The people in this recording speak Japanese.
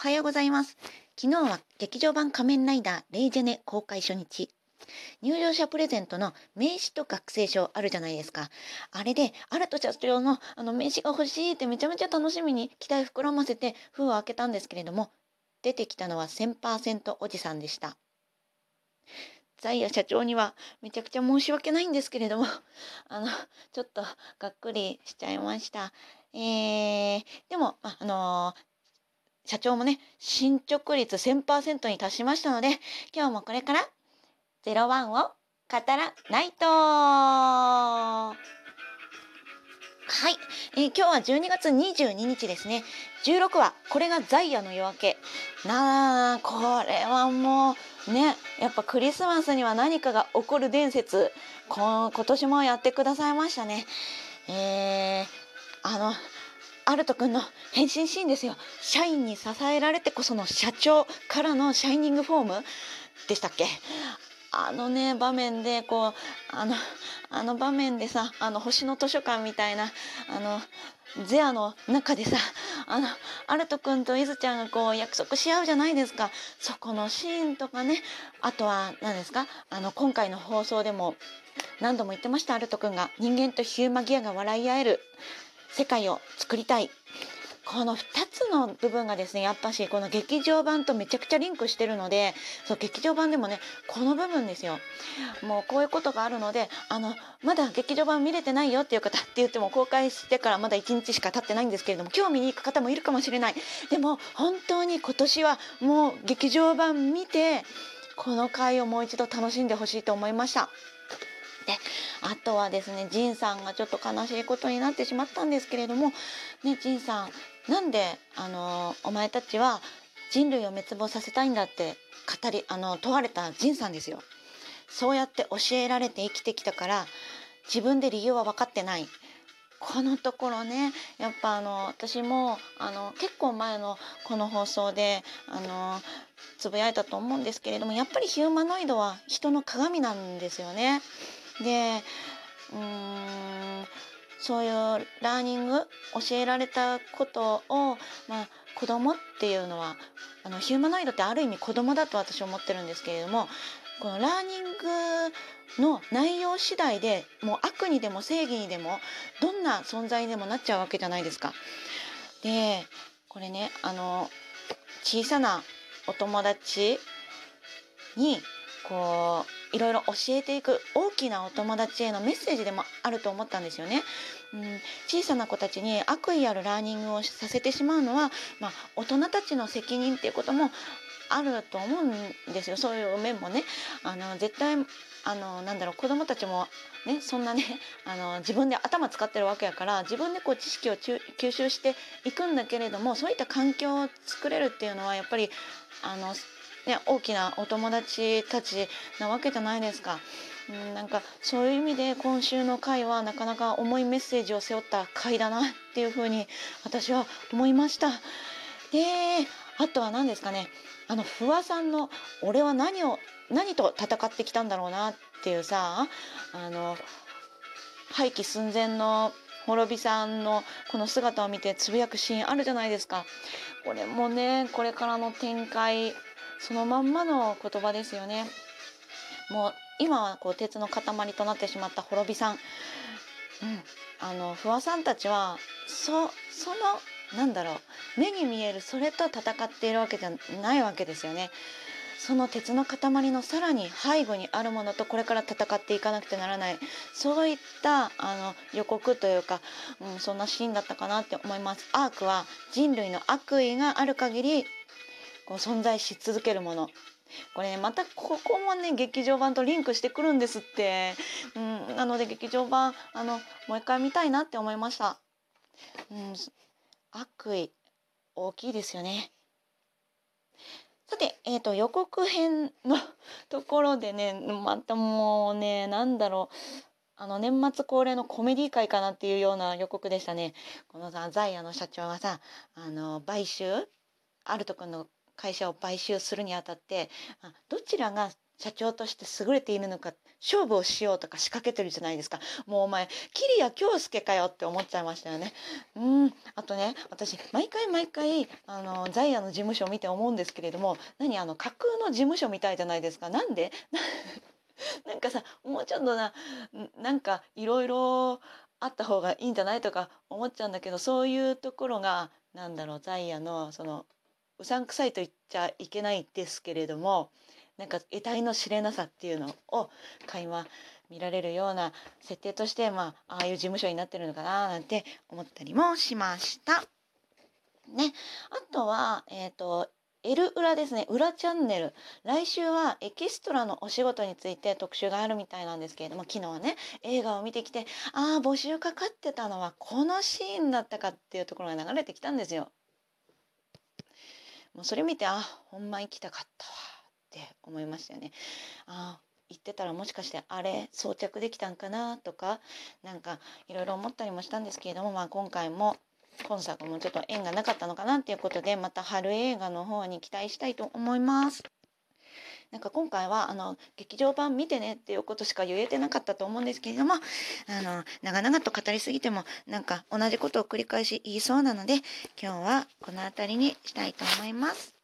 おはようございます。昨日は劇場版仮面ライダーレイジェネ公開初日。入場者プレゼントの名刺と学生証あるじゃないですか。あれで、アルト社長のあの名刺が欲しいってめちゃめちゃ楽しみに期待膨らませて封を開けたんですけれども、出てきたのは1000%おじさんでした。ザイヤ社長にはめちゃくちゃ申し訳ないんですけれども、あの、ちょっとがっくりしちゃいました。えー、でも、あ、あのー社長もね、進捗率1000%に達しましたので、今日もこれから01を語らないとはい、えー、今日は12月22日ですね。16話、これがザイヤの夜明け。なあ、これはもう、ね、やっぱクリスマスには何かが起こる伝説、今年もやってくださいましたね。えー、あの、アルト君の変身シーンですよ。社員に支えられてこその社長からのシャイニングフォームでしたっけ？あのね場面でこうあのあの場面でさあの星の図書館みたいなあのゼアの中でさあのアルト君とイズちゃんがこう約束し合うじゃないですか。そこのシーンとかね。あとは何ですか？あの今回の放送でも何度も言ってました。アルト君が人間とヒューマギアが笑い合える。世界を作りたい。この2つの部分がですねやっぱしこの劇場版とめちゃくちゃリンクしてるのでそう劇場版でもねこの部分ですよ。もうこういうことがあるのであのまだ劇場版見れてないよっていう方って言っても公開してからまだ1日しか経ってないんですけれども興味に行く方もいるかもしれない。でも本当に今年はもう劇場版見てこの回をもう一度楽しんでほしいと思いました。あとはですねジンさんがちょっと悲しいことになってしまったんですけれどもねジンさんなんであのお前たちは人類を滅亡させたいんだって語りあの問われたジンさんですよ。そうやって教えられて生きてきたから自分で理由は分かってないこのところねやっぱあの私もあの結構前のこの放送であのつぶやいたと思うんですけれどもやっぱりヒューマノイドは人の鏡なんですよね。でうーんそういうラーニング教えられたことを、まあ、子供っていうのはあのヒューマノイドってある意味子供だと私は思ってるんですけれどもこのラーニングの内容次第でもう悪にでも正義にでもどんな存在にでもなっちゃうわけじゃないですか。でこれねあの小さなお友達にこういろいろ教えていく大きなお友達へのメッセージでもあると思ったんですよね。うん、小さな子たちに悪意あるラーニングをさせてしまうのは、まあ、大人たちの責任っていうこともあると思うんですよそういう面もね。あの絶対あのなんだろう子どもたちもねそんなね あの自分で頭使ってるわけやから自分でこう知識を吸収していくんだけれどもそういった環境を作れるっていうのはやっぱりあのね、大きなお友達たちなわけじゃないですか。うん、なんかそういう意味で今週の回はなかなか重いメッセージを背負った回だなっていうふうに私は思いました。であとは何ですかねあの不破さんの「俺は何を何と戦ってきたんだろうな」っていうさあの廃棄寸前の滅びさんのこの姿を見てつぶやくシーンあるじゃないですか。これもねこれからの展開そのまんまの言葉ですよね。もう今はこう鉄の塊となってしまった滅びさん、うん、あの不破さんたちはそそのなんだろう目に見えるそれと戦っているわけじゃないわけですよね。その鉄の塊のさらに背後にあるものとこれから戦っていかなくてならないそういったあの予告というか、うん、そんなシーンだったかなって思います。アークは人類の悪意がある限りこう存在し続けるもの。これ、ね、またここもね劇場版とリンクしてくるんですって、うん、なので劇場版あのもう一回見たいなって思いました、うん、悪意大きいですよね。さて、えーと、予告編のところでねまたもうね何だろう。あの年末恒例のコメディ界かなっていうような予告でしたね。このさザイアの社長がさあの買収？アルト君の会社を買収するにあたってどちらが社長として優れているのか勝負をしようとか仕掛けてるじゃないですか。もうお前桐谷京介かよって思っちゃいましたよね。うん。あとね私毎回毎回あのザイアの事務所を見て思うんですけれども何あの架空の事務所みたいじゃないですか。なんで？なんかさもうちょっとななんかいろいろあった方がいいんじゃないとか思っちゃうんだけどそういうところがなんだろうザイアのそのうさんくさいと言っちゃいけないですけれどもなんか得体の知れなさっていうのを垣間見られるような設定としてまあああいう事務所になってるのかななんて思ったりもしました。ね、あとは、えっ、ー、と L 裏ですね裏チャンネル来週はエキストラのお仕事について特集があるみたいなんですけれども昨日はね映画を見てきてああ募集かかってたのはこのシーンだったかっていうところが流れてきたんですよ。もうそれ見てあほんま行きたかったわって思いましたよね。あ言ってたらもしかしてあれ装着できたんかなとかなんかいろいろ思ったりもしたんですけれども、まあ、今回も今作もちょっと縁がなかったのかなっていうことでまた春映画の方に期待したいと思います。なんか今回はあの劇場版見てねっていうことしか言えてなかったと思うんですけれどもあの長々と語りすぎてもなんか同じことを繰り返し言いそうなので今日はこの辺りにしたいと思います。